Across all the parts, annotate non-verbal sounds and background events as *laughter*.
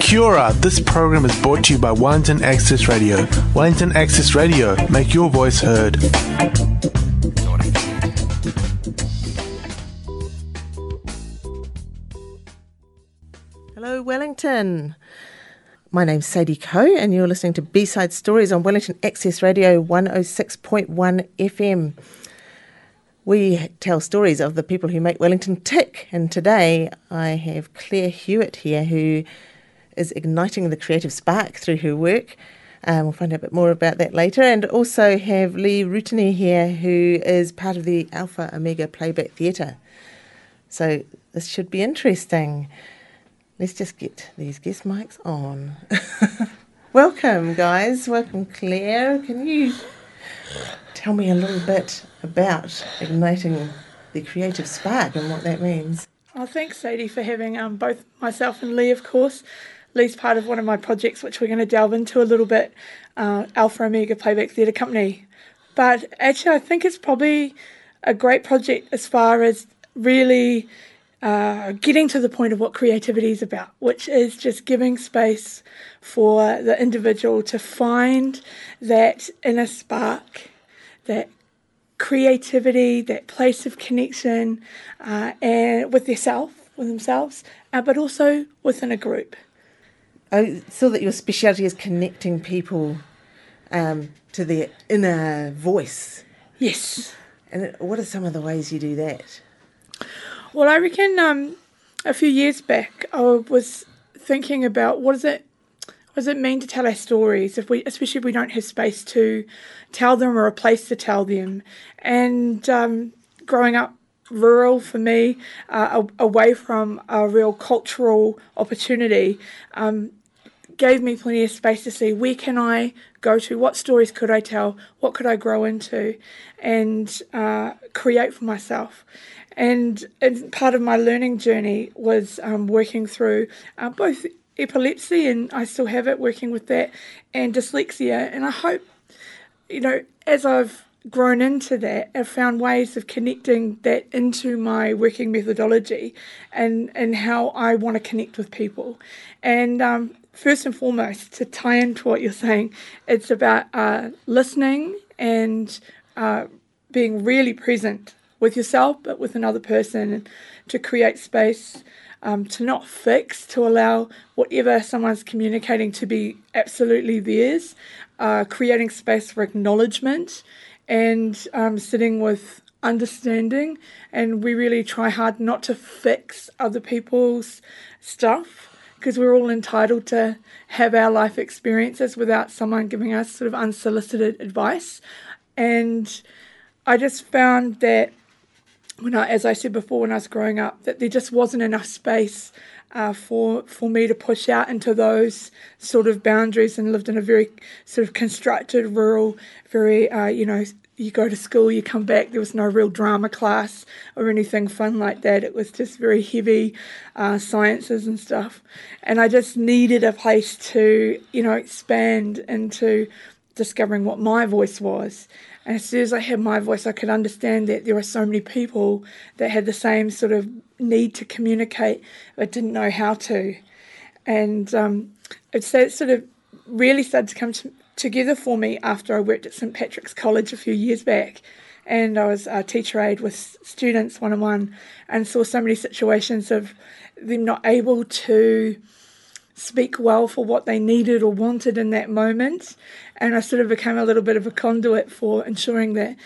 Kia this program is brought to you by Wellington Access Radio. Wellington Access Radio, make your voice heard. Hello, Wellington. My name's Sadie Coe, and you're listening to B Side Stories on Wellington Access Radio 106.1 FM. We tell stories of the people who make Wellington tick, and today I have Claire Hewitt here who is igniting the creative spark through her work. Um, we'll find out a bit more about that later, and also have Lee Rutene here who is part of the Alpha Omega Playback Theatre. So this should be interesting. Let's just get these guest mics on. *laughs* Welcome, guys. Welcome, Claire. Can you tell me a little bit about igniting the creative spark and what that means? Oh, thanks, Sadie, for having um, both myself and Lee, of course. Lee's part of one of my projects, which we're going to delve into a little bit uh, Alpha Omega Playback Theatre Company. But actually, I think it's probably a great project as far as really uh, getting to the point of what creativity is about, which is just giving space for the individual to find that inner spark, that creativity, that place of connection, uh, and with themselves, with themselves, uh, but also within a group. I saw that your speciality is connecting people um, to their inner voice. Yes. And what are some of the ways you do that? Well, I reckon um, a few years back, I was thinking about what does it what does it mean to tell our stories if we, especially if we don't have space to tell them or a place to tell them. And um, growing up rural for me, uh, away from a real cultural opportunity, um, gave me plenty of space to see where can I go to, what stories could I tell, what could I grow into, and uh, create for myself. And, and part of my learning journey was um, working through uh, both epilepsy, and I still have it, working with that, and dyslexia. And I hope, you know, as I've grown into that, I've found ways of connecting that into my working methodology and, and how I want to connect with people. And um, first and foremost, to tie into what you're saying, it's about uh, listening and uh, being really present with yourself, but with another person, to create space, um, to not fix, to allow whatever someone's communicating to be absolutely theirs, uh, creating space for acknowledgement, and um, sitting with understanding. And we really try hard not to fix other people's stuff because we're all entitled to have our life experiences without someone giving us sort of unsolicited advice. And I just found that when I, as I said before, when I was growing up, that there just wasn't enough space uh, for for me to push out into those sort of boundaries, and lived in a very sort of constructed, rural, very uh, you know you go to school, you come back, there was no real drama class or anything fun like that. It was just very heavy uh, sciences and stuff. And I just needed a place to, you know, expand into discovering what my voice was. And as soon as I had my voice, I could understand that there were so many people that had the same sort of need to communicate but didn't know how to. And um, it sort of really started to come to together for me after I worked at St Patrick's College a few years back. And I was a teacher aide with students one on one and saw so many situations of them not able to speak well for what they needed or wanted in that moment. And I sort of became a little bit of a conduit for ensuring that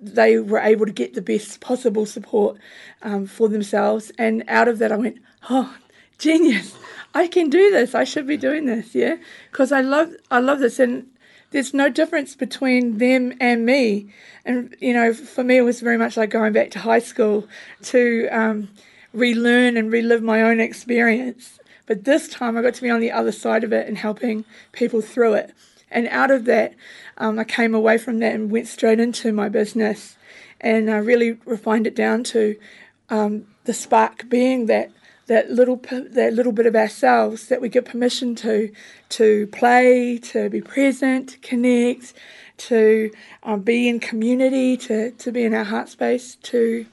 they were able to get the best possible support um, for themselves. And out of that, I went, oh, genius. I can do this. I should be doing this, yeah, because I love I love this, and there's no difference between them and me. And you know, for me, it was very much like going back to high school to um, relearn and relive my own experience. But this time, I got to be on the other side of it and helping people through it. And out of that, um, I came away from that and went straight into my business, and I really refined it down to um, the spark being that that little that little bit of ourselves that we give permission to to play, to be present, to connect, to um, be in community, to to be in our heart space, to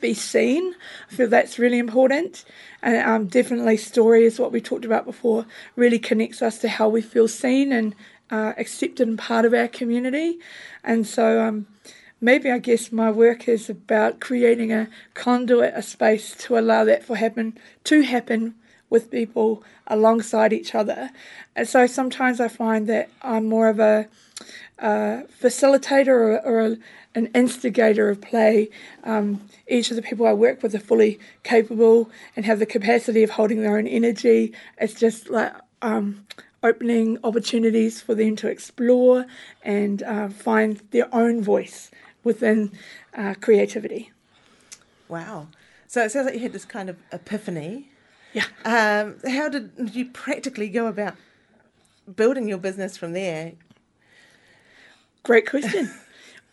be seen. I feel that's really important. And um, definitely, story is what we talked about before, really connects us to how we feel seen and uh, accepted and part of our community. And so, um, maybe I guess my work is about creating a conduit, a space to allow that for happen to happen with people alongside each other. And so sometimes I find that I'm more of a uh, facilitator or, or a, an instigator of play. Um, each of the people I work with are fully capable and have the capacity of holding their own energy. It's just like um, opening opportunities for them to explore and uh, find their own voice within uh, creativity. Wow. So it sounds like you had this kind of epiphany. Yeah. Um, how did you practically go about building your business from there? Great question.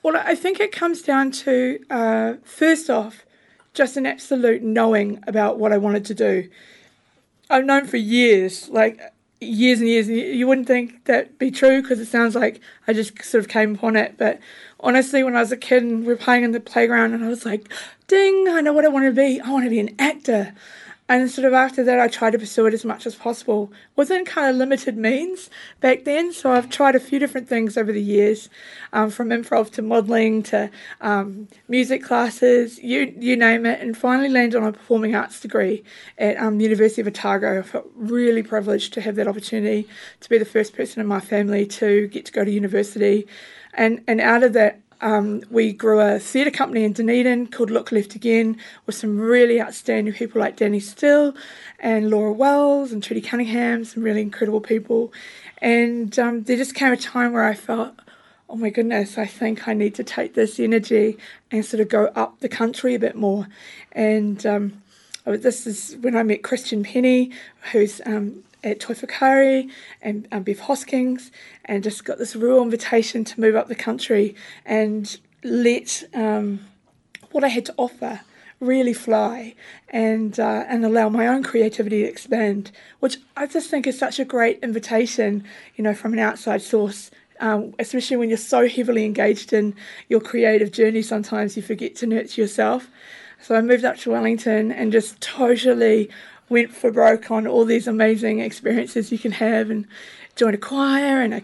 Well, I think it comes down to uh, first off, just an absolute knowing about what I wanted to do. I've known for years, like years and years, and you wouldn't think that'd be true because it sounds like I just sort of came upon it. But honestly, when I was a kid and we were playing in the playground, and I was like, ding, I know what I want to be. I want to be an actor. And sort of after that, I tried to pursue it as much as possible within kind of limited means back then. So I've tried a few different things over the years, um, from improv to modelling to um, music classes, you you name it, and finally landed on a performing arts degree at um, University of Otago. I felt really privileged to have that opportunity to be the first person in my family to get to go to university. And, and out of that, um, we grew a theatre company in Dunedin called Look Left Again with some really outstanding people like Danny Still and Laura Wells and Trudy Cunningham, some really incredible people. And um, there just came a time where I felt, oh my goodness, I think I need to take this energy and sort of go up the country a bit more. And um, this is when I met Christian Penny, who's um, at Toi Whakaari and um, Bev Hoskins, and just got this real invitation to move up the country and let um, what I had to offer really fly and uh, and allow my own creativity to expand, which I just think is such a great invitation, you know, from an outside source. Um, especially when you're so heavily engaged in your creative journey, sometimes you forget to nurture yourself. So I moved up to Wellington and just totally went for broke on all these amazing experiences you can have and joined a choir and a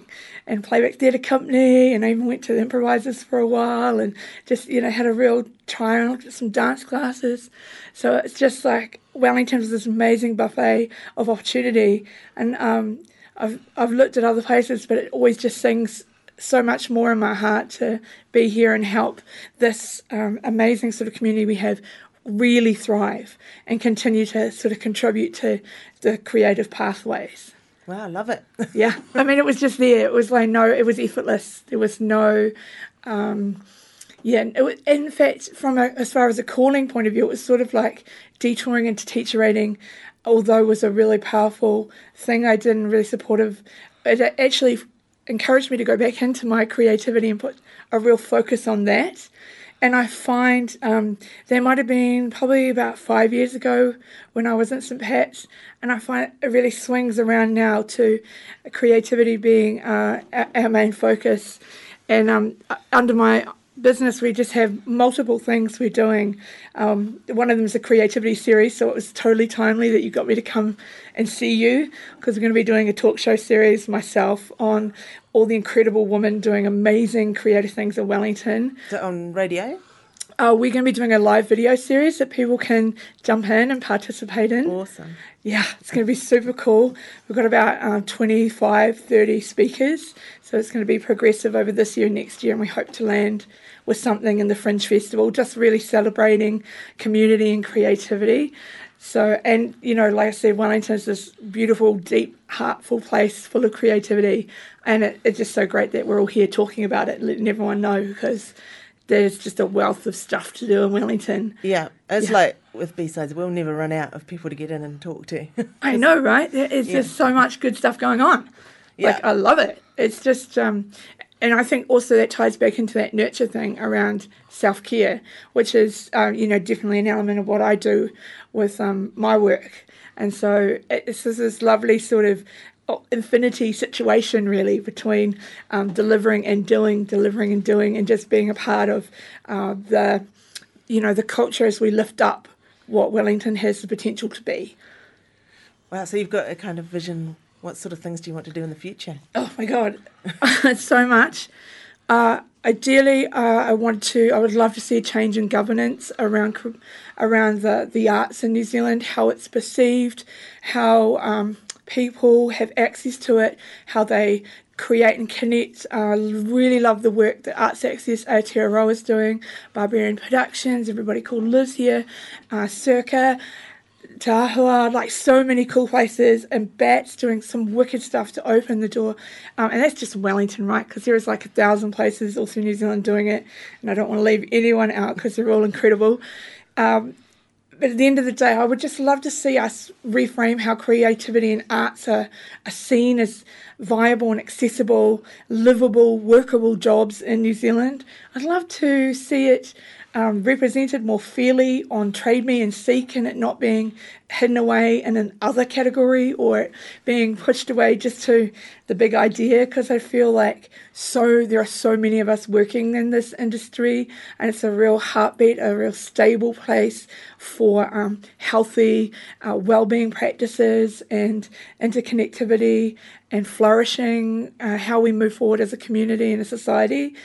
and playback theatre company and I even went to the improvisers for a while and just you know had a real try on some dance classes. So it's just like Wellington was this amazing buffet of opportunity. And um, I've I've looked at other places but it always just sings so much more in my heart to be here and help this um, amazing sort of community we have really thrive and continue to sort of contribute to the creative pathways. Wow, I love it. *laughs* yeah, I mean, it was just there. It was like no, it was effortless. There was no, um, yeah. It was, in fact, from a, as far as a calling point of view, it was sort of like detouring into teacher rating, although it was a really powerful thing I did and really supportive. It actually encouraged me to go back into my creativity and put a real focus on that and I find um, there might have been probably about five years ago when I was in St. Pat's, and I find it really swings around now to creativity being uh, our main focus. And um, under my business, we just have multiple things we're doing. Um, one of them is a creativity series, so it was totally timely that you got me to come and see you because we're going to be doing a talk show series myself on all the incredible women doing amazing creative things in Wellington. On radio? Uh, we're going to be doing a live video series that people can jump in and participate in. Awesome. Yeah, it's going to be super cool. We've got about um, 25, 30 speakers. So it's going to be progressive over this year and next year. And we hope to land with something in the Fringe Festival, just really celebrating community and creativity. So, and you know, like I said, Wellington is this beautiful, deep, heartful place full of creativity. And it, it's just so great that we're all here talking about it, letting everyone know because there's just a wealth of stuff to do in Wellington. Yeah, it's yeah. like with B sides, we'll never run out of people to get in and talk to. *laughs* I know, right? There's yeah. just so much good stuff going on. Yeah. Like I love it. It's just, um, and I think also that ties back into that nurture thing around self care, which is, um, you know, definitely an element of what I do with um, my work. And so it's this lovely sort of infinity situation really between um, delivering and doing, delivering and doing, and just being a part of uh, the you know, the culture as we lift up what Wellington has the potential to be. Wow, so you've got a kind of vision. What sort of things do you want to do in the future? Oh my God, *laughs* *laughs* so much. Uh, ideally, uh, I want to. I would love to see a change in governance around around the the arts in New Zealand, how it's perceived, how um, people have access to it, how they create and connect. I uh, really love the work that Arts Access Aotearoa is doing, Barbarian Productions, everybody called lives here, uh, Circa, Tahua, like so many cool places, and Bats doing some wicked stuff to open the door. Um, and that's just Wellington, right? Because there is like a thousand places also New Zealand doing it, and I don't want to leave anyone out because they're all incredible. Um, but at the end of the day, I would just love to see us reframe how creativity and arts are, are seen as viable and accessible, livable, workable jobs in New Zealand. I'd love to see it um, represented more fairly on Trade Me and Seek and it not being hidden away in an other category or being pushed away just to the big idea because I feel like so there are so many of us working in this industry and it's a real heartbeat, a real stable place for um, healthy uh, well-being practices and interconnectivity and flourishing, uh, how we move forward as a community and a society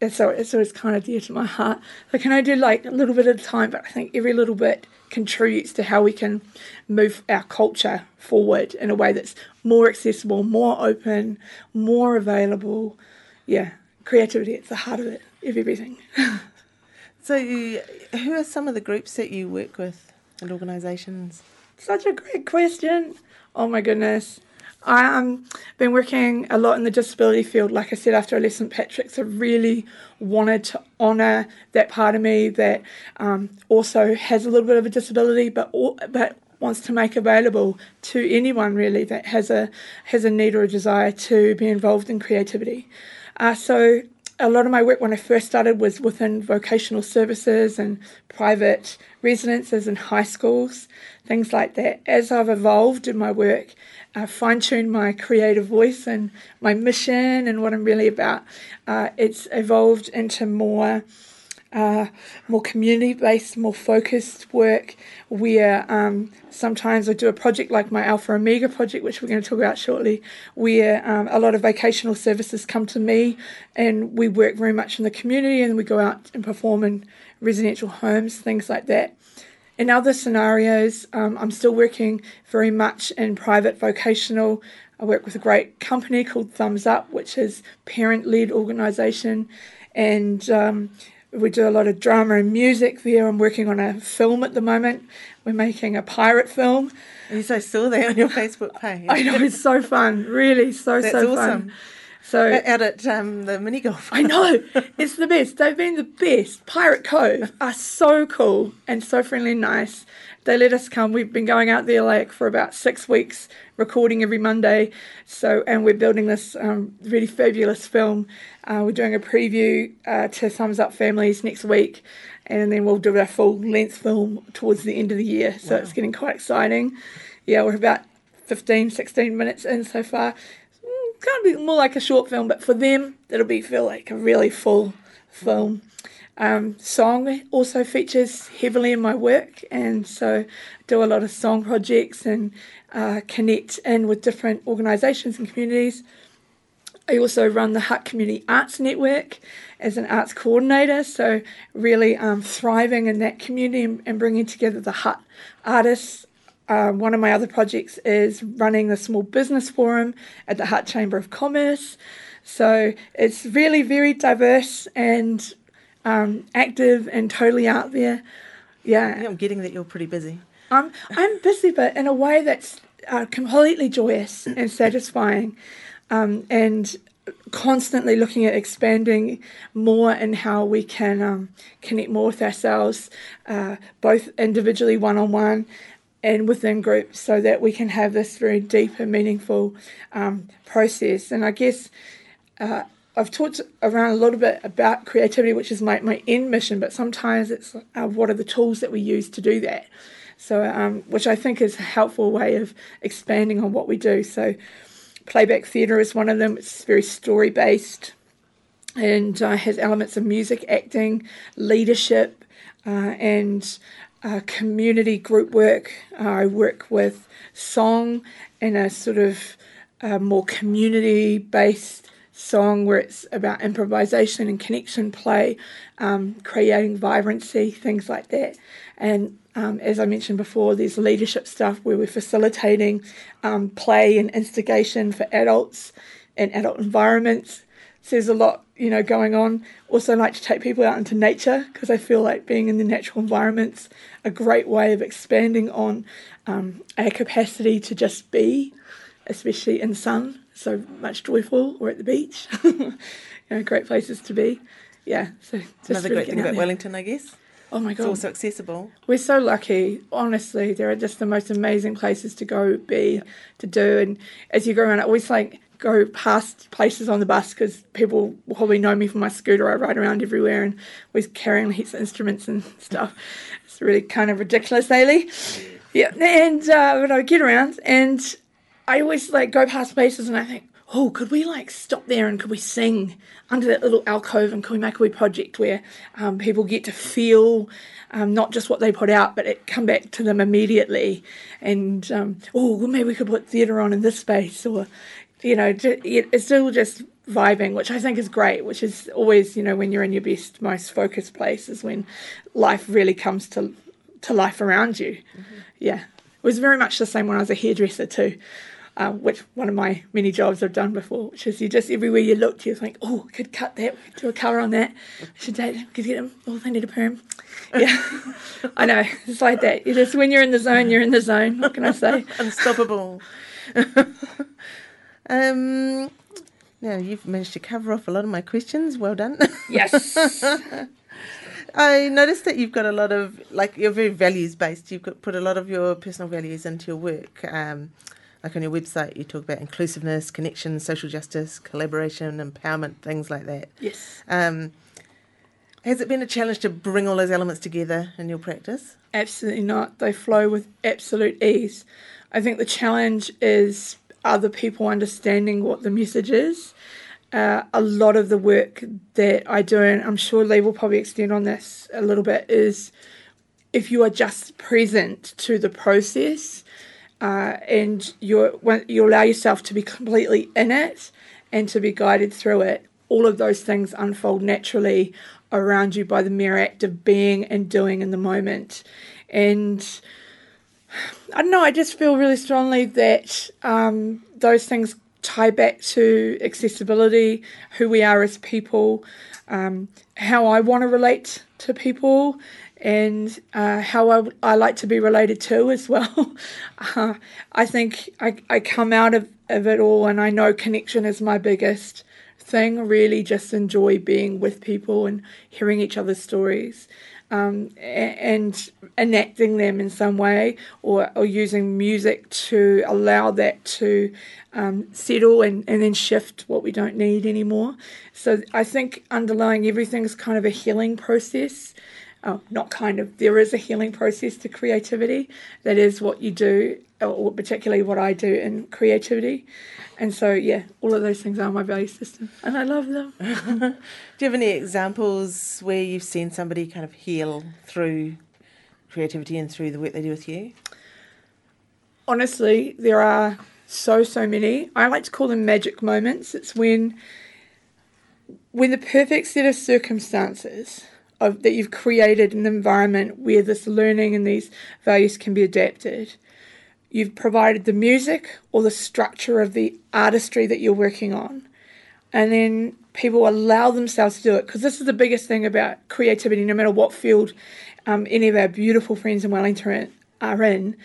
and so it's always kind of dear to my heart. So can I do like a little bit at a time, but I think every little bit contributes to how we can move our culture forward in a way that's more accessible, more open, more available. Yeah, creativity at the heart of it, of everything. *laughs* so, you, who are some of the groups that you work with and organisations? Such a great question. Oh my goodness. I've um, been working a lot in the disability field. Like I said, after I left St Patrick's, I really wanted to honour that part of me that um, also has a little bit of a disability, but but wants to make available to anyone really that has a has a need or a desire to be involved in creativity. Uh, so a lot of my work when I first started was within vocational services and private residences and high schools, things like that. As I've evolved in my work, uh, fine tuned my creative voice and my mission and what I'm really about. Uh, it's evolved into more. Uh, more community based, more focused work where um, sometimes I do a project like my Alpha Omega project, which we're going to talk about shortly, where um, a lot of vocational services come to me and we work very much in the community and we go out and perform in residential homes, things like that. In other scenarios, um, I'm still working very much in private vocational. I work with a great company called Thumbs Up, which is parent-led organisation, and um, we do a lot of drama and music there. I'm working on a film at the moment. We're making a pirate film. Yes, I saw that on your Facebook page. *laughs* I know it's so fun, really, so That's so awesome. fun. So out at um, the mini golf. I know *laughs* it's the best. They've been the best. Pirate Cove are so cool and so friendly and nice. They let us come. We've been going out there like for about six weeks, recording every Monday. So and we're building this um, really fabulous film. Uh, we're doing a preview uh, to Thumbs Up Families next week, and then we'll do our full length film towards the end of the year. So wow. it's getting quite exciting. Yeah, we're about 15, 16 minutes in so far kind of be more like a short film, but for them, it'll be feel like a really full film. Um, song also features heavily in my work, and so I do a lot of song projects and uh, connect in with different organisations and communities. I also run the Hutt Community Arts Network as an arts coordinator, so really um, thriving in that community and, and bringing together the Hutt artists uh, one of my other projects is running the small business forum at the Hutt Chamber of Commerce. So it's really very diverse and um, active and totally out there. Yeah. I'm getting that you're pretty busy. I'm, I'm busy, but in a way that's uh, completely joyous and satisfying. Um, and constantly looking at expanding more and how we can um, connect more with ourselves, uh, both individually, one on one, and within groups so that we can have this very deep and meaningful um, process. And I guess uh, I've talked around a little bit about creativity, which is my, my end mission, but sometimes it's uh, what are the tools that we use to do that. So, um, which I think is a helpful way of expanding on what we do. So, playback theatre is one of them. It's very story based and uh, has elements of music, acting, leadership, uh, and uh, community group work. Uh, I work with song in a sort of more community based song where it's about improvisation and connection play, um, creating vibrancy, things like that. And um, as I mentioned before, there's leadership stuff where we're facilitating um, play and instigation for adults in adult environments. So there's a lot, you know, going on. Also, I like to take people out into nature because I feel like being in the natural environment's a great way of expanding on um, our capacity to just be, especially in sun. So much joyful or at the beach. *laughs* you know, great places to be. Yeah. So just Another really great thing about there. Wellington, I guess. Oh my god, It's also accessible. We're so lucky. Honestly, there are just the most amazing places to go, be, to do. And as you go around, I always like go past places on the bus because people will probably know me from my scooter. I ride around everywhere and always carrying heaps of instruments and stuff. It's really kind of ridiculous, daily. Yeah, and uh, but I get around and I always like go past places and I think, oh, could we like stop there and could we sing under that little alcove and could we make a wee project where um, people get to feel um, not just what they put out, but it come back to them immediately. And um, oh, well, maybe we could put theatre on in this space, or you know, it's still just vibing, which I think is great. Which is always, you know, when you're in your best, most focused place, is when life really comes to to life around you. Yeah, it was very much the same when I was a hairdresser too. Uh, which one of my many jobs I've done before, which is you just everywhere you looked, you think, oh, I could cut that, do a colour on that, I should date them, could get them, oh, they need a perm. *laughs* Yeah, I know, it's like that. You just when you're in the zone, you're in the zone. What can I say? *laughs* Unstoppable. *laughs* um, now you've managed to cover off a lot of my questions. Well done. *laughs* Yes. I noticed that you've got a lot of like you're very values based. You've got, put a lot of your personal values into your work. Um, like on your website, you talk about inclusiveness, connection, social justice, collaboration, empowerment, things like that. yes. Um, has it been a challenge to bring all those elements together in your practice? Absolutely not. They flow with absolute ease. I think the challenge is other people understanding what the message is. Uh, a lot of the work that I do, and I'm sure Lee will probably extend on this a little bit, is if you are just present to the process uh, and you're, you allow yourself to be completely in it and to be guided through it, all of those things unfold naturally around you by the mere act of being and doing in the moment. And I don't know, I just feel really strongly that um, those things tie back to accessibility, who we are as people, um, how I want to relate to people, and uh, how I, I like to be related to as well. *laughs* uh, I think I, I come out of, of it all and I know connection is my biggest thing. Really just enjoy being with people and hearing each other's stories um, and enacting them in some way or, or using music to allow that to um, settle and, and then shift what we don't need anymore. So I think underlying everything is kind of a healing process. Oh, not kind of, there is a healing process to creativity. That is what you do, or particularly what I do in creativity. And so, yeah, all of those things are my value system, and I love them. *laughs* Do you have any examples where you've seen somebody kind of heal through creativity and through the work they do with you? honestly, there are so so many. I like to call them magic moments. It's when when the perfect set of circumstances of that you've created an environment where this learning and these values can be adapted. You've provided the music or the structure of the artistry that you're working on. And then people allow themselves to do it because this is the biggest thing about creativity, no matter what field um, any of our beautiful friends in Wellington are in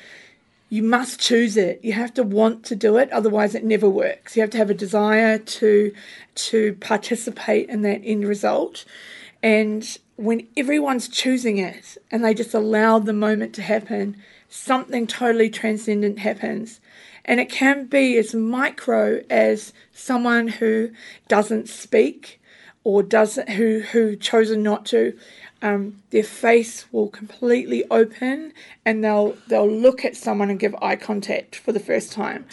you must choose it. You have to want to do it, otherwise it never works. You have to have a desire to to participate in that end result. And when everyone's choosing it and they just allow the moment to happen, something totally transcendent happens. And it can be as micro as someone who doesn't speak or doesn't who who chosen not to um, their face will completely open and they'll they'll look at someone and give eye contact for the first time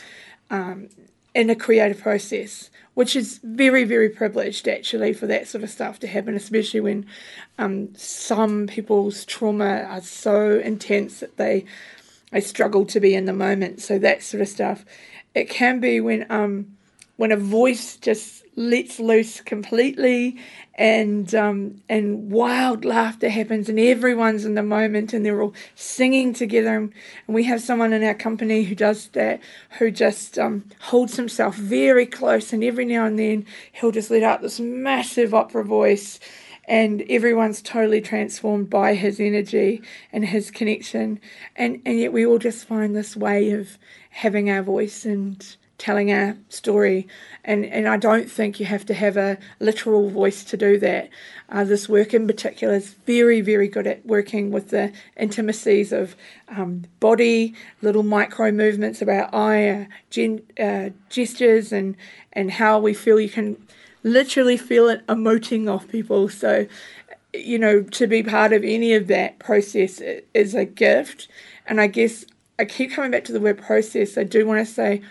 um, in a creative process, which is very, very privileged actually for that sort of stuff to happen, especially when um, some people's trauma are so intense that they they struggle to be in the moment. So that sort of stuff. It can be when um, when a voice just lets loose completely and um, and wild laughter happens and everyone's in the moment and they're all singing together and, we have someone in our company who does that who just um, holds himself very close and every now and then he'll just let out this massive opera voice and everyone's totally transformed by his energy and his connection and and yet we all just find this way of having our voice and telling our story. And, and I don't think you have to have a literal voice to do that. Uh, this work in particular is very, very good at working with the intimacies of um, body, little micro movements of our eye, uh, gen, uh, gestures, and, and how we feel. You can literally feel it emoting off people. So, you know, to be part of any of that process is a gift. And I guess I keep coming back to the word process. I do want to say,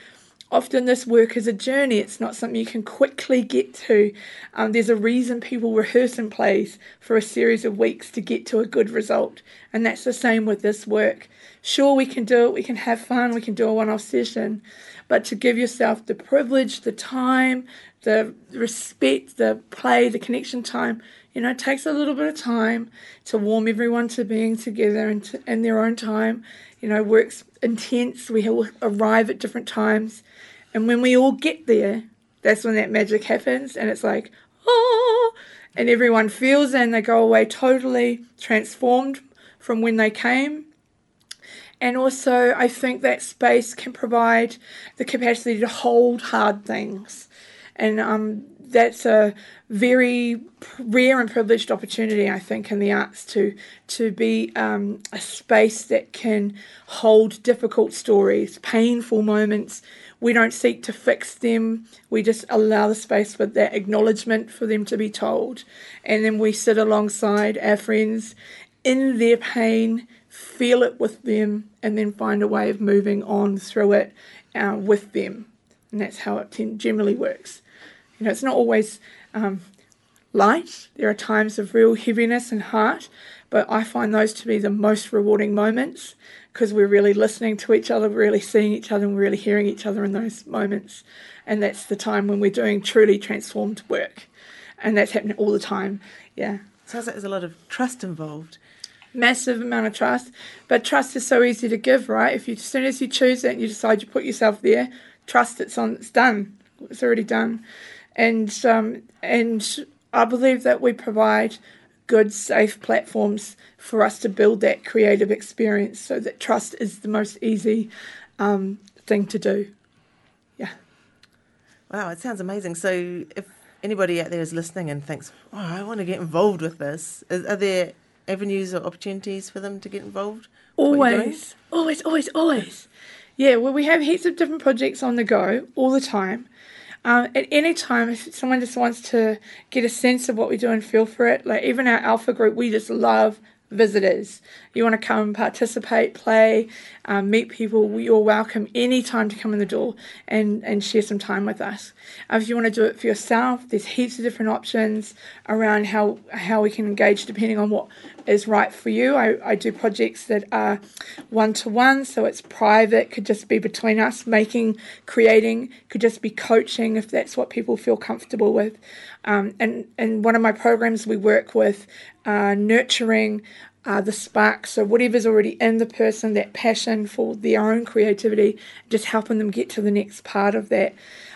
often this work is a journey. It's not something you can quickly get to. Um, there's a reason people rehearse and plays for a series of weeks to get to a good result. And that's the same with this work. Sure, we can do it, we can have fun, we can do a one off session, but to give yourself the privilege, the time, the respect, the play, the connection time, you know, it takes a little bit of time to warm everyone to being together and to, in their own time. You know, work's intense. We arrive at different times. And when we all get there, that's when that magic happens. And it's like, oh, and everyone feels and they go away totally transformed from when they came. And also, I think that space can provide the capacity to hold hard things. And um, that's a very rare and privileged opportunity, I think, in the arts to to be um, a space that can hold difficult stories, painful moments. We don't seek to fix them. We just allow the space for that acknowledgement for them to be told, and then we sit alongside our friends in their pain, feel it with them, and then find a way of moving on through it uh, with them. And that's how it generally works. You know, it's not always um, light. There are times of real heaviness and heart, but I find those to be the most rewarding moments because we're really listening to each other, we're really seeing each other, and we're really hearing each other in those moments. And that's the time when we're doing truly transformed work. And that's happening all the time. Yeah. Sounds like there's a lot of trust involved. Massive amount of trust. But trust is so easy to give, right? If you as soon as you choose it and you decide you put yourself there, trust it's on it's done. It's already done and um, and I believe that we provide good, safe platforms for us to build that creative experience. So that trust is the most easy um, thing to do. Yeah. Wow, it sounds amazing. So if anybody out there is listening and thinks, "Oh, I want to get involved with this," is, are there avenues or opportunities for them to get involved? Always, always, always, always. Yeah, well, we have heaps of different projects on the go all the time. Um, at any time, if someone just wants to get a sense of what we do and feel for it, like even our alpha group, we just love visitors. You want to come and participate, play, um, meet people, you're welcome anytime to come in the door and, and share some time with us. Uh, if you want to do it for yourself, there's heaps of different options around how, how we can engage depending on what is right for you. I, I do projects that are one to one, so it's private, could just be between us, making, creating, could just be coaching if that's what people feel comfortable with. Um, and, and one of my programs, we work with uh, nurturing uh, the spark. So, whatever's already in the person, that passion for their own creativity, just helping them get to the next part of that.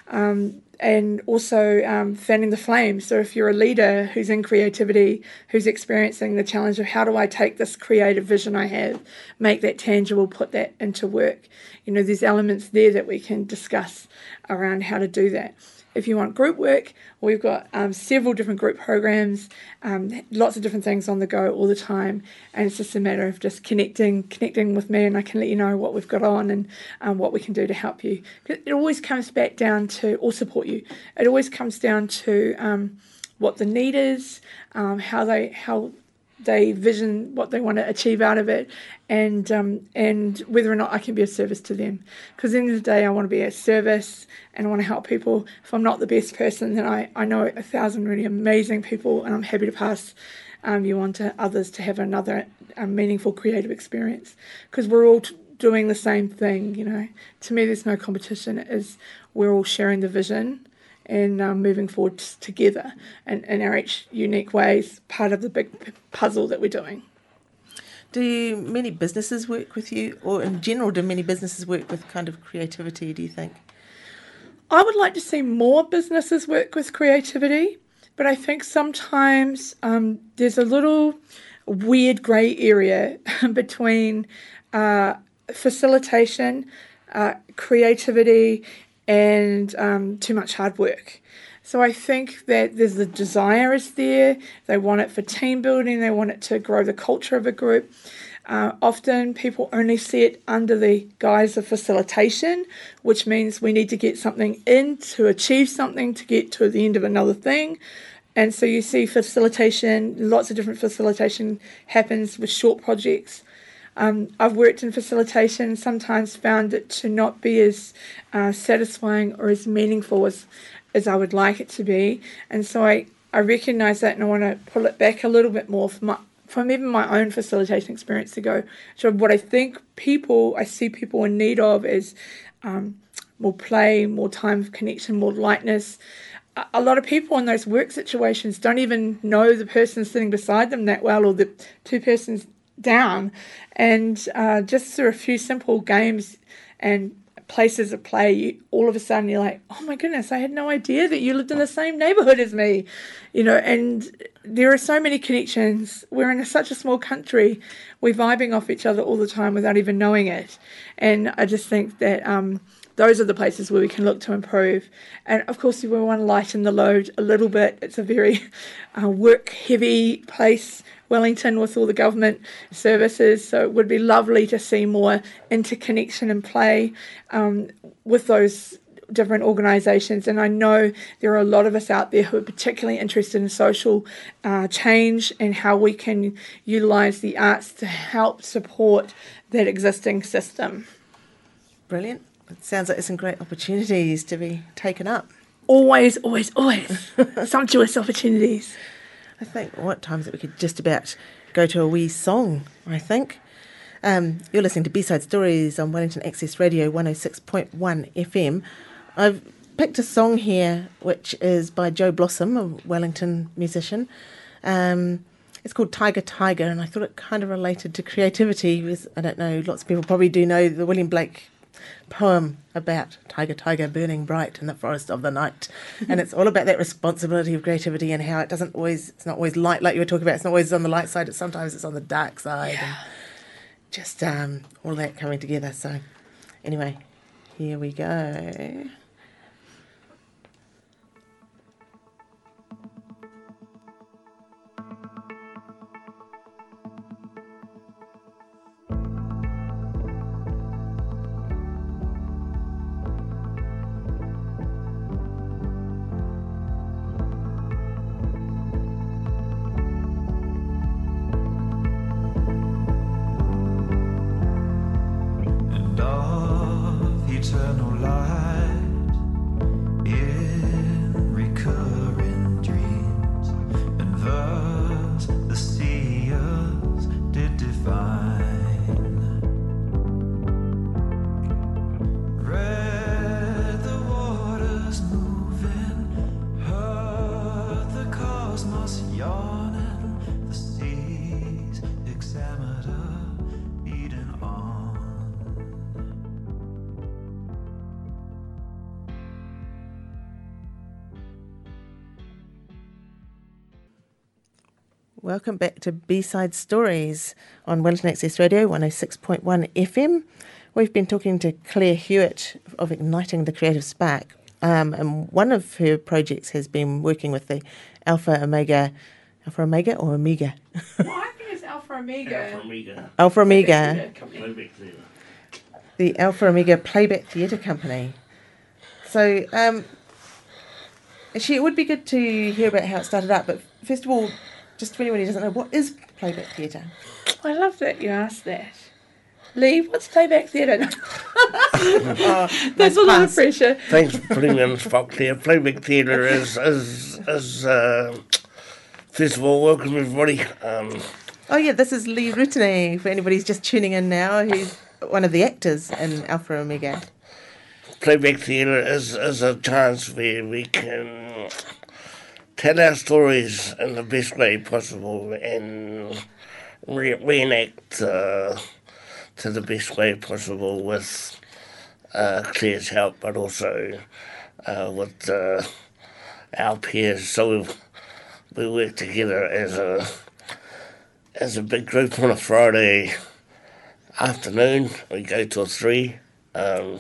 Um, and also um, fanning the flame. So, if you're a leader who's in creativity, who's experiencing the challenge of how do I take this creative vision I have, make that tangible, put that into work, you know, there's elements there that we can discuss around how to do that. If you want group work, we've got um, several different group programs, um, lots of different things on the go all the time, and it's just a matter of just connecting, connecting with me, and I can let you know what we've got on and um, what we can do to help you. It always comes back down to, or support you. It always comes down to um, what the need is, um, how they, how they vision what they want to achieve out of it, and um, and whether or not I can be of service to them. Because at the end of the day, I want to be a service and I want to help people. If I'm not the best person, then I, I know a thousand really amazing people, and I'm happy to pass um, you on to others to have another um, meaningful creative experience. Because we're all t- doing the same thing, you know. To me, there's no competition. It is we're all sharing the vision and um, moving forward together in, in our each unique ways, part of the big puzzle that we're doing. Do many businesses work with you, or in general, do many businesses work with kind of creativity, do you think? I would like to see more businesses work with creativity, but I think sometimes um, there's a little weird grey area *laughs* between uh, facilitation, uh, creativity, and um, too much hard work. So I think that there's the desire is there. They want it for team building. They want it to grow the culture of a group. Uh, often people only see it under the guise of facilitation, which means we need to get something in to achieve something to get to the end of another thing. And so you see facilitation, lots of different facilitation happens with short projects. Um, I've worked in facilitation, and sometimes found it to not be as uh, satisfying or as meaningful as, as I would like it to be. And so I, I recognise that and I want to pull it back a little bit more from, my, from even my own facilitation experience to go. So, what I think people, I see people in need of is um, more play, more time of connection, more lightness. A lot of people in those work situations don't even know the person sitting beside them that well or the two persons down. And uh, just through a few simple games and places of play, you, all of a sudden you're like, oh my goodness, I had no idea that you lived in the same neighborhood as me. You know, and there are so many connections. We're in a, such a small country. We're vibing off each other all the time without even knowing it. And I just think that um, those are the places where we can look to improve. And of course, if we want to lighten the load a little bit, it's a very *laughs* uh, work heavy place Wellington with all the government services. So it would be lovely to see more interconnection and play um, with those different organisations. And I know there are a lot of us out there who are particularly interested in social uh, change and how we can utilise the arts to help support that existing system. Brilliant. It sounds like there's some great opportunities to be taken up. Always, always, always. *laughs* Sumptuous opportunities. I think what time is it? We could just about go to a wee song, I think. Um, you're listening to B-Side Stories on Wellington Access Radio 106.1 FM. I've picked a song here which is by Joe Blossom, a Wellington musician. Um, it's called Tiger Tiger, and I thought it kind of related to creativity. With, I don't know, lots of people probably do know the William Blake poem about Tiger Tiger burning bright in the forest of the night. and it's all about that responsibility of creativity and how it doesn't always, it's not always light like you were talking about, it's not always on the light side, it's sometimes it's on the dark side. Yeah. And just um, all that coming together. So, anyway, here we go. Welcome back to B Side Stories on Wellington Access Radio 106.1 FM. We've been talking to Claire Hewitt of Igniting the Creative Spark, um, and one of her projects has been working with the Alpha Omega, Alpha Omega or Omega? *laughs* well, I think it's Alpha Omega. Alpha Omega. Alpha Omega. The Alpha Omega Playback Theatre Company. So, um, actually, it would be good to hear about how it started up, but first of all, just for anyone who doesn't know, what is playback theatre? I love that you asked that. Lee, what's playback theatre? *laughs* Oh, There's a lot of pressure. Thanks for putting me on the spot there. Playback theatre is, is, is uh, first of all, welcome everybody. Um, Oh yeah, this is Lee Rutene. For anybody who's just tuning in now, who's one of the actors in Alpha Omega. playback theatre is, is a chance where we can tell our stories in the best way possible and re- reenact uh, to the best way possible with uh, Claire's help, but also uh, with uh, our peers. So we, work together as a as a big group on a Friday afternoon. We go till three. Um,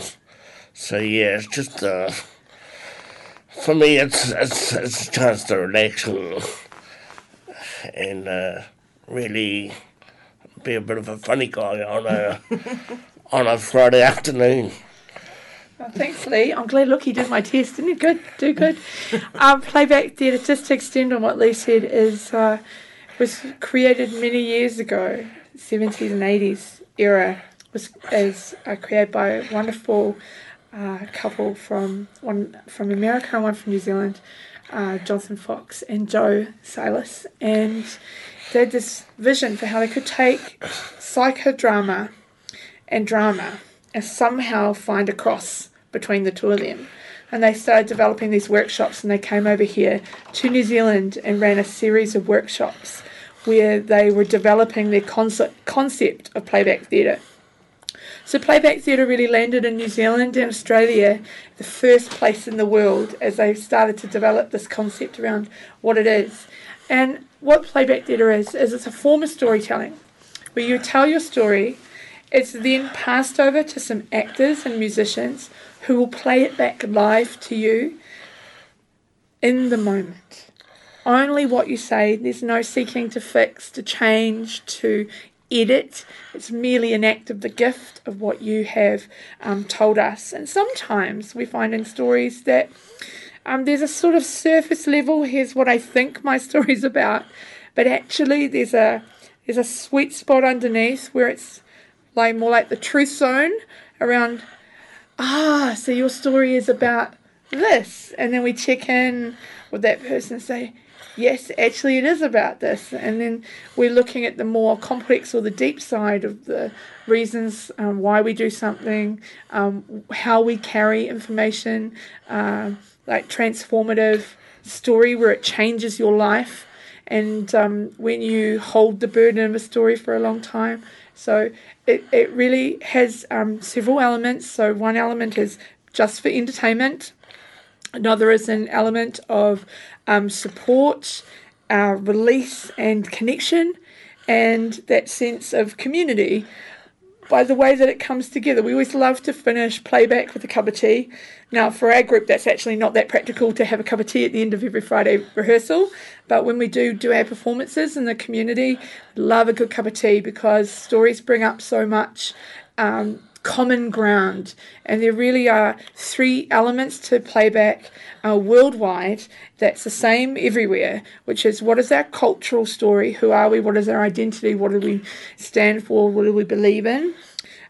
so yeah, it's just uh, for me, it's it's it's a chance to relax and and uh, really be a bit of a funny guy on a *laughs* on a Friday afternoon. Oh, thanks, Lee. I'm glad. Look, he did my test, didn't he? Good, do good. um, playback theatre, just to extend on what Lee said, is uh, was created many years ago, 70s and 80s era. Was is uh, created by a wonderful uh, couple from one from America and one from New Zealand, uh, Jonathan Fox and Jo Salas, and they had this vision for how they could take psychodrama and drama and somehow find a cross between the two of them. And they started developing these workshops and they came over here to New Zealand and ran a series of workshops where they were developing their concept, concept of playback theatre. So playback theatre really landed in New Zealand and Australia, the first place in the world as they started to develop this concept around what it is. And what playback theatre is, is it's a form of storytelling where you tell your story, it's then passed over to some actors and musicians who will play it back live to you in the moment. Only what you say, there's no seeking to fix, to change, to edit. It's merely an act of the gift of what you have um, told us. And sometimes we find in stories that um, there's a sort of surface level, here's what I think my *laughs* story's about, but actually there's a there's a sweet spot underneath where it's like more like the truth zone around ah, so your story is about this. And then we check in with that person and say, yes, actually it is about this. And then we're looking at the more complex or the deep side of the reasons um, why we do something, um, how we carry information, um, like transformative story where it changes your life. And um, when you hold the burden of a story for a long time, so it, it really has um, several elements. So one element is just for entertainment. Another is an element of um, support, uh, release, and connection, and that sense of community by the way that it comes together. We always love to finish playback with a cup of tea. Now, for our group, that's actually not that practical to have a cup of tea at the end of every Friday rehearsal. But when we do do our performances in the community, love a good cup of tea because stories bring up so much. Um, common ground. And there really are three elements to playback uh, worldwide that's the same everywhere, which is what is our cultural story? Who are we? What is our identity? What do we stand for? What do we believe in?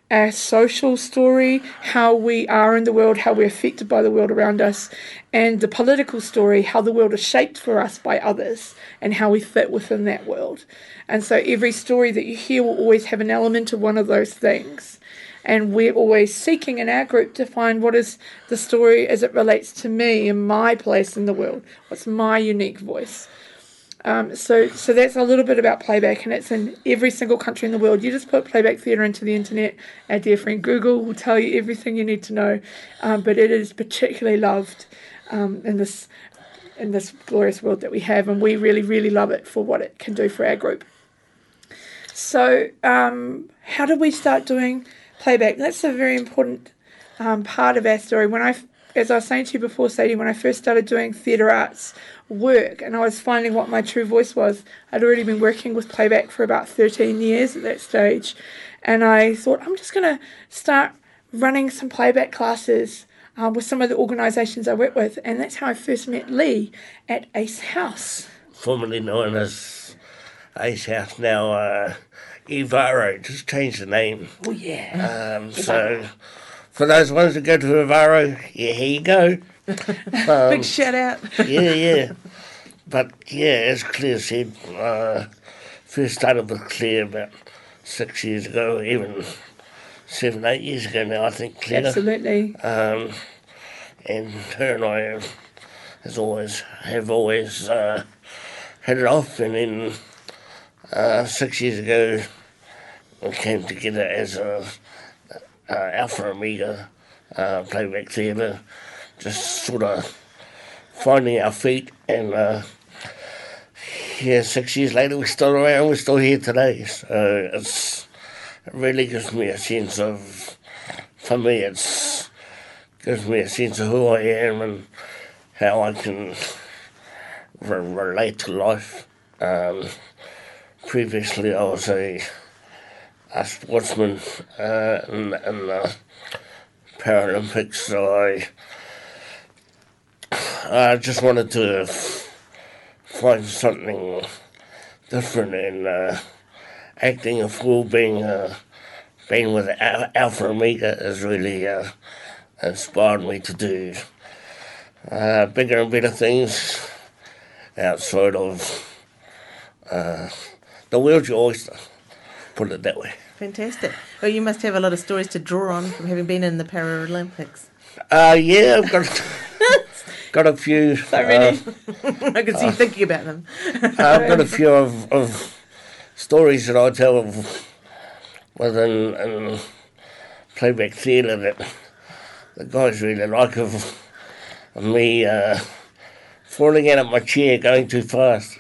Our social story, how we are in the world, how we're affected by the world around us, and the political story, how the world is shaped for us by others and how we fit within that world. And so every story that you hear will always have an element of one of those things and we're always seeking in our group to find what is the story as it relates to me and my place in the world. What's my unique voice? Um, so, so that's a little bit about playback, and it's in every single country in the world. You just put playback theatre into the internet. Our dear friend Google will tell you everything you need to know. Um, but it is particularly loved um, in this in this glorious world that we have, and we really, really love it for what it can do for our group. So, um, how did we start doing? Playback. That's a very important um, part of our story. When I, as I was saying to you before, Sadie, when I first started doing theatre arts work and I was finding what my true voice was, I'd already been working with playback for about 13 years at that stage. And I thought, I'm just going to start running some playback classes uh, with some of the organisations I work with. And that's how I first met Lee at Ace House. Formerly known as Ace House now uh, Evaro, just changed the name. Oh yeah. Um, so for those ones that go to Evaro, yeah, here you go. *laughs* Big shout out. yeah, yeah. *laughs* But yeah, as Claire said, uh, first started with Claire about six years ago, even seven, eight years ago now, I think, Claire. Absolutely. Um, and her and I have, as always, have always uh, had it off. And then uh, six years ago, we came together as a, a Alpha Omega uh, playback theatre, just sort of finding our feet. And uh, yeah, six years later, we're still around, we're still here today. So it's, it really gives me a sense of, for me, it's gives me a sense of who I am and how I can re- relate to life. Um, previously, I was a, a sportsman uh, in, in the Paralympics, so I I just wanted to find something different in uh, acting a fool. Being uh, being with Al- Alpha Omega has really uh, inspired me to do uh, bigger and better things outside of uh, the wheelchair oyster. Put it that way. Fantastic. Well, you must have a lot of stories to draw on from having been in the Paralympics. Uh, yeah, I've got *laughs* got a few. So many. *laughs* I can see you thinking about them. I've got a few of, of stories that I tell of within in playback theatre that the guys really like of, of me uh, falling out of my chair going too fast.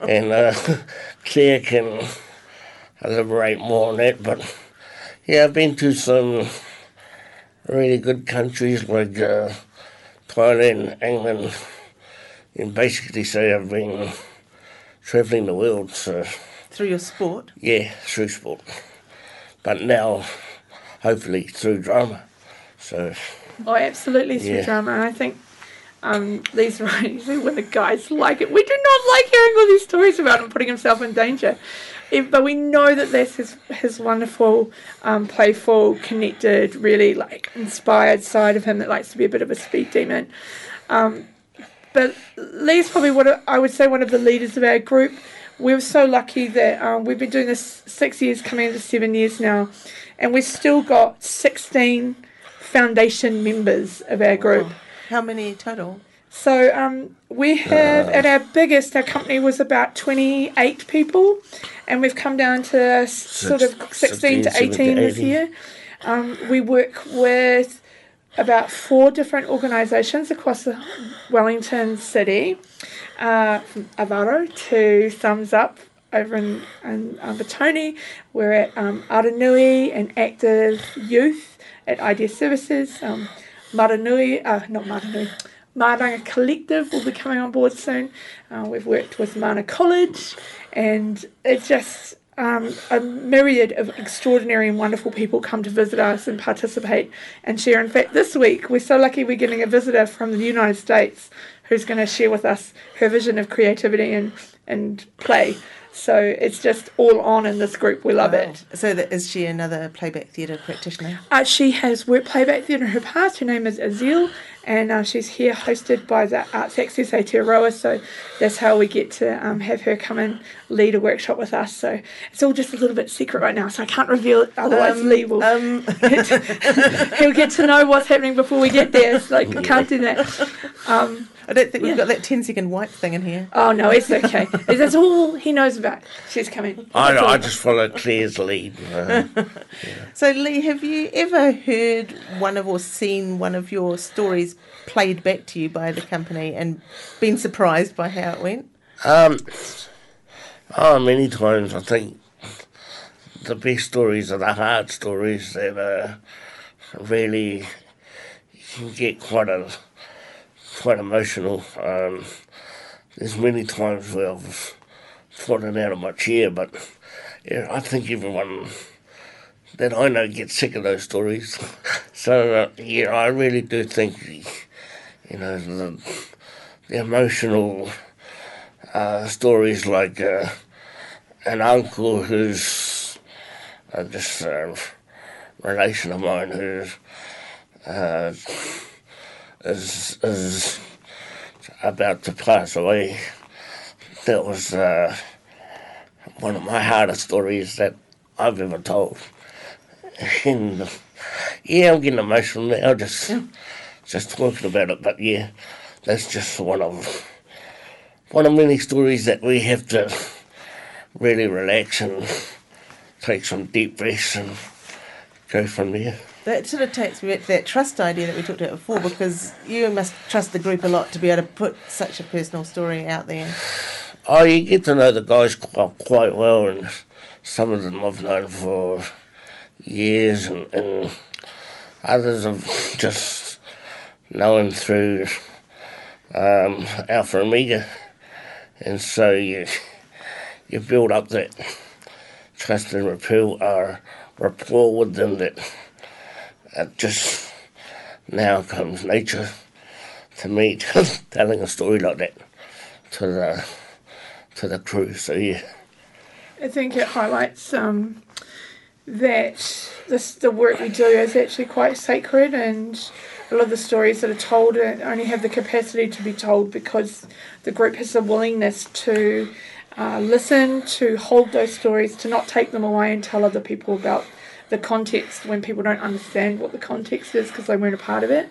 And uh, *laughs* Claire can elaborate more on that. But yeah, I've been to some really good countries like uh, Thailand, England, and basically say I've been travelling the world. So Through your sport. yeah, through sport. But now, hopefully, through drama. So Oh, absolutely through Yeah. drama. And I think um, these *laughs* writers, when the guys like it, we do not like hearing all these stories about him putting himself in danger. If, but we know that that's his, his wonderful, um, playful, connected, really like inspired side of him that likes to be a bit of a speed demon. Um, but Lee's probably what I would say one of the leaders of our group. We were so lucky that um, we've been doing this six years, coming into seven years now, and we've still got 16 foundation members of our group. How many total? So um, we have at our biggest, our company was about 28 people, and we've come down to s- sort of 16 to 16, 18 this year. Um, we work with about four different organisations across the Wellington city, uh, from Avaro to Thumbs Up over in, in um, Batoni. We're at um, Aranui and Active Youth at Idea Services. Um, Maranui, uh, not Maranui, Maranga Collective will be coming on board soon. Uh, we've worked with Mana College, and it's just um, a myriad of extraordinary and wonderful people come to visit us and participate and share. In fact, this week we're so lucky we're getting a visitor from the United States who's going to share with us her vision of creativity and, and play. So it's just all on in this group. We love it. So that, is she another playback theatre practitioner? Uh, she has worked playback theatre in her past. Her name is Azil, and uh, she's here hosted by the Arts Access Aotearoa. So that's how we get to um, have her come and lead a workshop with us. So it's all just a little bit secret right now, so I can't reveal it. Otherwise, Lee will Um, *laughs* he'll get to know what's happening before we get there. It's like *laughs* can't do that. Um, I don't think we've got that 10 second wipe thing in here. oh no, it's okay. *laughs* That's all he knows about. She's coming. I, That's all. I just follow Claire's lead. *laughs* Uh, So, Lee, have you ever heard one of or seen one of your stories played back to you by the company and been surprised by how it went? Um, oh, many times I think the best stories are the hard stories that uh, really you can get quite a quite emotional. Um, there's many times where I've fallen out of my chair, but yeah, I think everyone that I know gets sick of those stories. *laughs* so uh, yeah, I really do think you know the, the emotional uh, stories like uh, an uncle who's uh, just a relation of mine who's uh, is is about to pass away. That was uh, one of my hardest stories that I've ever told. And yeah, I'm getting emotional now, just just talking about it. But yeah, that's just one of one of many stories that we have to really relax and take some deep breaths and go from there. That sort of takes me back to that trust idea that we talked about before because you must trust the group a lot to be able to put such a personal story out there. Oh, you get to know the guys quite, well, and some of them I've known for years, and, and others I've just known through um, Alpha Omega. And so you, you build up that trust and rapport, uh, rapport with them that it just now comes nature to me *laughs* telling a story like that to the to the crew. So yeah. I think it highlights um, that this the work we do is actually quite sacred, and a lot of the stories that are told only have the capacity to be told because the group has the willingness to uh, listen, to hold those stories, to not take them away and tell other people about the context when people don't understand what the context is because they weren't a part of it.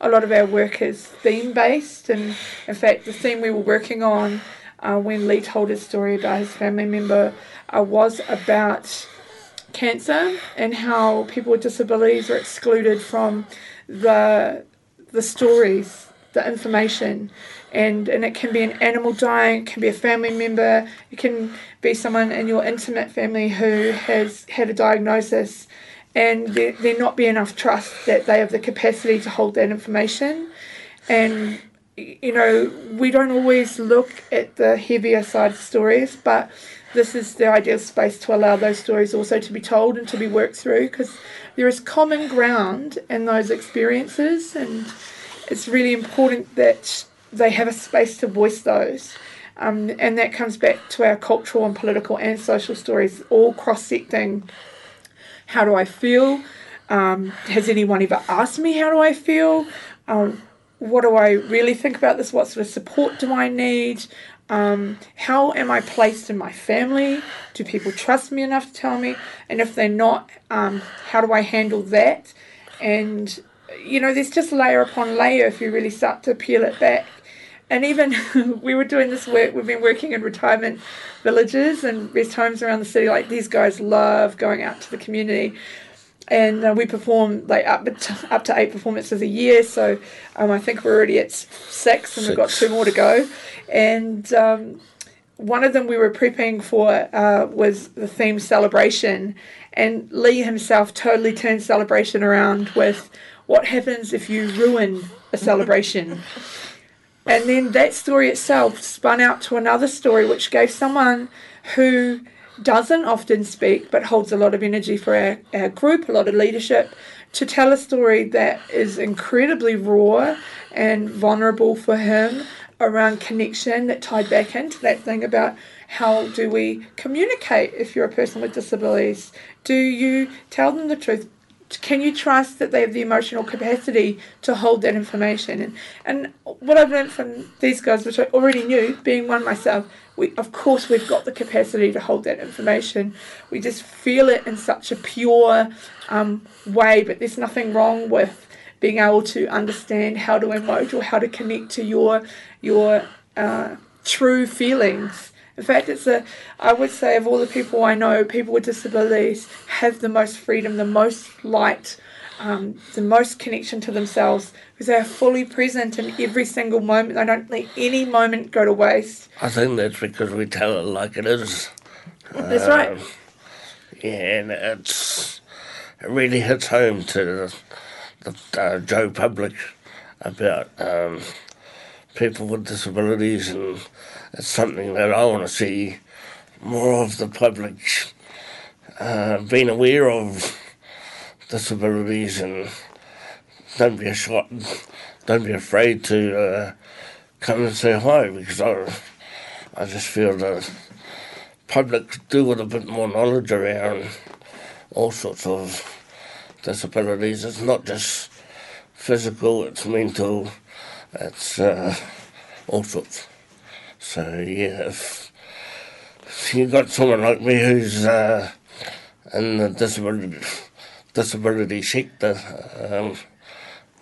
A lot of our work is theme based, and in fact, the theme we were working on uh, when Lee told his story about his family member uh, was about cancer and how people with disabilities are excluded from the the stories, the information, and and it can be an animal dying, it can be a family member, it can be someone in your intimate family who has had a diagnosis, and there, there not be enough trust that they have the capacity to hold that information, and you know we don't always look at the heavier side of stories, but this is the ideal space to allow those stories also to be told and to be worked through because there is common ground in those experiences and it's really important that they have a space to voice those. Um, and that comes back to our cultural and political and social stories, all cross secting. How do I feel? Um, has anyone ever asked me how do I feel? Um, what do I really think about this? What sort of support do I need? Um, how am I placed in my family? Do people trust me enough to tell me? And if they're not, um, how do I handle that? And, you know, there's just layer upon layer if you really start to peel it back. And even *laughs* we were doing this work, we've been working in retirement villages and rest homes around the city. Like these guys love going out to the community and uh, we perform like up to, up to eight performances a year. So um, I think we're already at six, and we we've got two more to go. And um, one of them we were prepping for uh, was the theme celebration, and Lee himself totally turned celebration around with what happens if you ruin a celebration. *laughs* and then that story itself spun out to another story, which gave someone who doesn't often speak but holds a lot of energy for our, our group, a lot of leadership, to tell a story that is incredibly raw and vulnerable for him around connection that tied back into that thing about how do we communicate if you're a person with disabilities? Do you tell them the truth? Can you trust that they have the emotional capacity to hold that information? And, and what I've learned from these guys, which I already knew, being one myself, we of course we've got the capacity to hold that information. We just feel it in such a pure um, way, but there's nothing wrong with being able to understand how to emote or how to connect to your your uh, true feelings. In fact, it's a I would say of all the people I know, people with disabilities have the most freedom, the most light, um, the most connection to themselves because they are fully present in every single moment. They don't let any moment go to waste. I think that's because we tell it like it is. That's right. Um, Yeah, and it's it really hits home to the, the uh, Joe public about um, people with disabilities, and it's something that I want to see more of the public uh, being aware of disabilities and don't be shot, don't be afraid to uh, come and say hi because I, I just feel that public do with a bit more knowledge around all sorts of disabilities. It's not just physical, it's mental, it's uh, all sorts. So yeah, if, if you got someone like me who's uh, in the disability disability sector, um,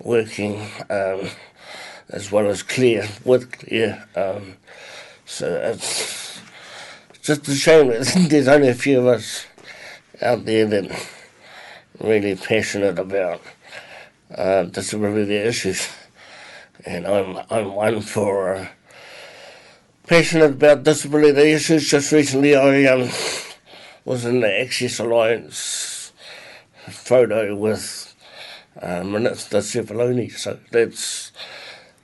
working um, as well as clear with clear, um, so it's just a shame that *laughs* there's only a few of us out there that really passionate about uh, disability issues, and I'm I'm one for uh, passionate about disability issues. Just recently, I um, was in the Access Alliance photo with uh, Minister Cipollone, so that's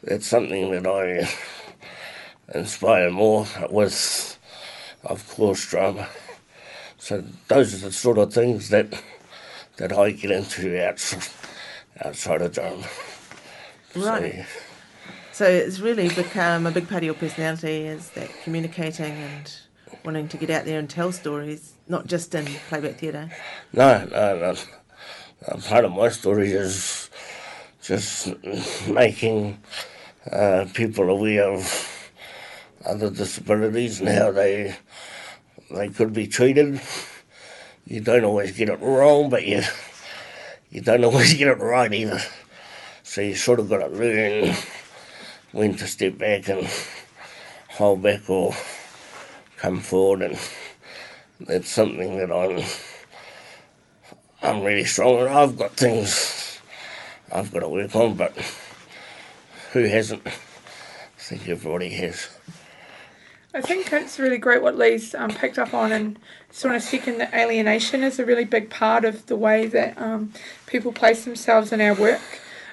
that's something that I inspire more with, of course, drama. So those are the sort of things that that I get into outside, outside of drama. Right. So it's really become a big part of your personality is that communicating and wanting to get out there and tell stories, not just in playback theatre. No, no, no. Part of my story is just making uh, people aware of other disabilities and how they they could be treated. You don't always get it wrong, but you you don't *laughs* always get it right either. So you sort of got to learn when to step back and hold back or come forward, and that's something that I'm I'm really strong and I've got things I've got to work on, but who hasn't? I think everybody has. I think it's really great what Lee's um, picked up on, and sort of second that alienation is a really big part of the way that um, people place themselves in our work.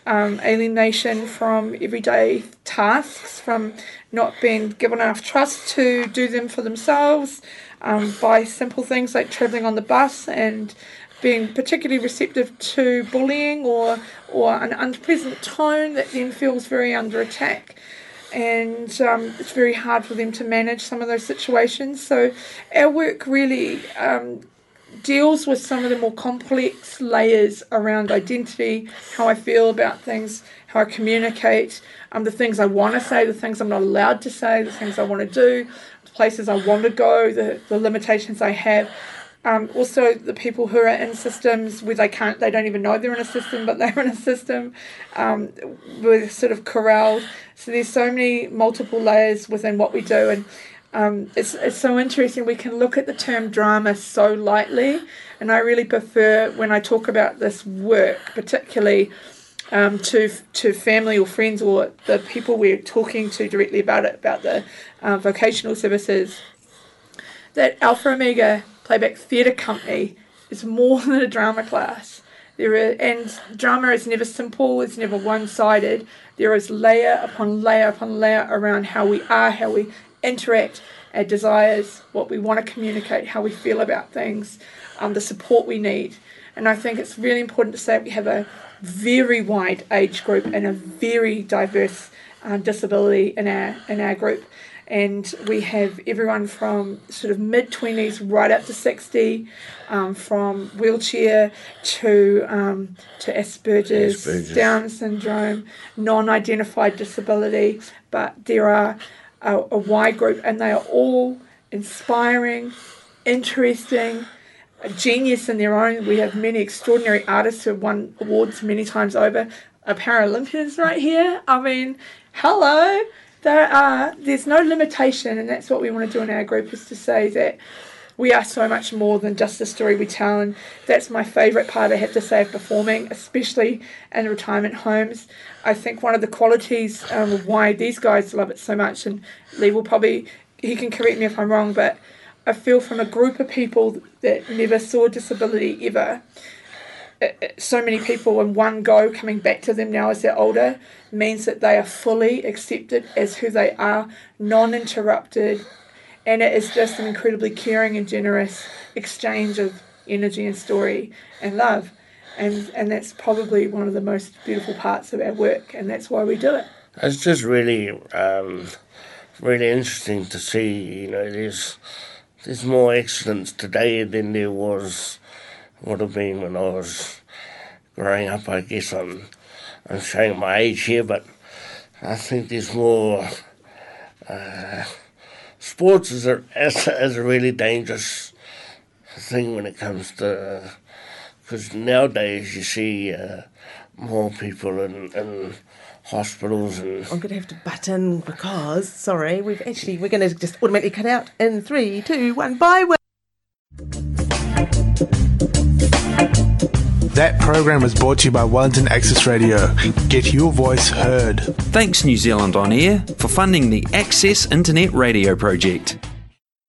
Um, alienation from everyday tasks, from not being given enough trust to do them for themselves, um, by simple things like travelling on the bus and being particularly receptive to bullying or or an unpleasant tone that then feels very under attack and um, it's very hard for them to manage some of those situations. So, our work really um, deals with some of the more complex layers around identity, how I feel about things, how I communicate, um, the things I want to say, the things I'm not allowed to say, the things I want to do, the places I want to go, the, the limitations I have. Um, also, the people who are in systems where they can't, they don't even know they're in a system, but they're in a system, um, we're sort of corralled. So there's so many multiple layers within what we do, and um, it's it's so interesting. We can look at the term drama so lightly, and I really prefer when I talk about this work, particularly. Um, to to family or friends or the people we're talking to directly about it, about the uh, vocational services, that Alpha Omega Playback Theatre Company is more *laughs* than a drama class. There are, and drama is never simple, it's never one sided. There is layer upon layer upon layer around how we are, how we interact, our desires, what we want to communicate, how we feel about things, um, the support we need. And I think it's really important to say we have a very wide age group and a very diverse uh, disability in our in our group. And we have everyone from sort of mid 20s right up to 60 um, from wheelchair to um, to Asperger's, Asperger's, Down syndrome non-identified disability. But there are a, a wide group and they are all inspiring interesting genius in their own. We have many extraordinary artists who have won awards many times over. A Paralympians right here. I mean hello. There are there's no limitation and that's what we want to do in our group is to say that we are so much more than just the story we tell and that's my favourite part I have to say of performing especially in retirement homes. I think one of the qualities um, why these guys love it so much and Lee will probably he can correct me if I'm wrong but I feel from a group of people that never saw disability ever so many people in one go coming back to them now as they're older means that they are fully accepted as who they are, non interrupted, and it is just an incredibly caring and generous exchange of energy and story and love. And, and that's probably one of the most beautiful parts of our work, and that's why we do it. It's just really, um, really interesting to see. You know, there's there's more accidents today than there was would have been when I was growing up. I guess I'm I'm showing my age here, but I think there's more. Uh, sports is a is, is a really dangerous thing when it comes to because nowadays you see uh, more people in, in hospitals and I'm going to have to butt in because, sorry, we've actually, we're going to just automatically cut out in three, two, one, bye. That program was brought to you by Wellington Access Radio. Get your voice heard. Thanks, New Zealand On Air, for funding the Access Internet Radio project.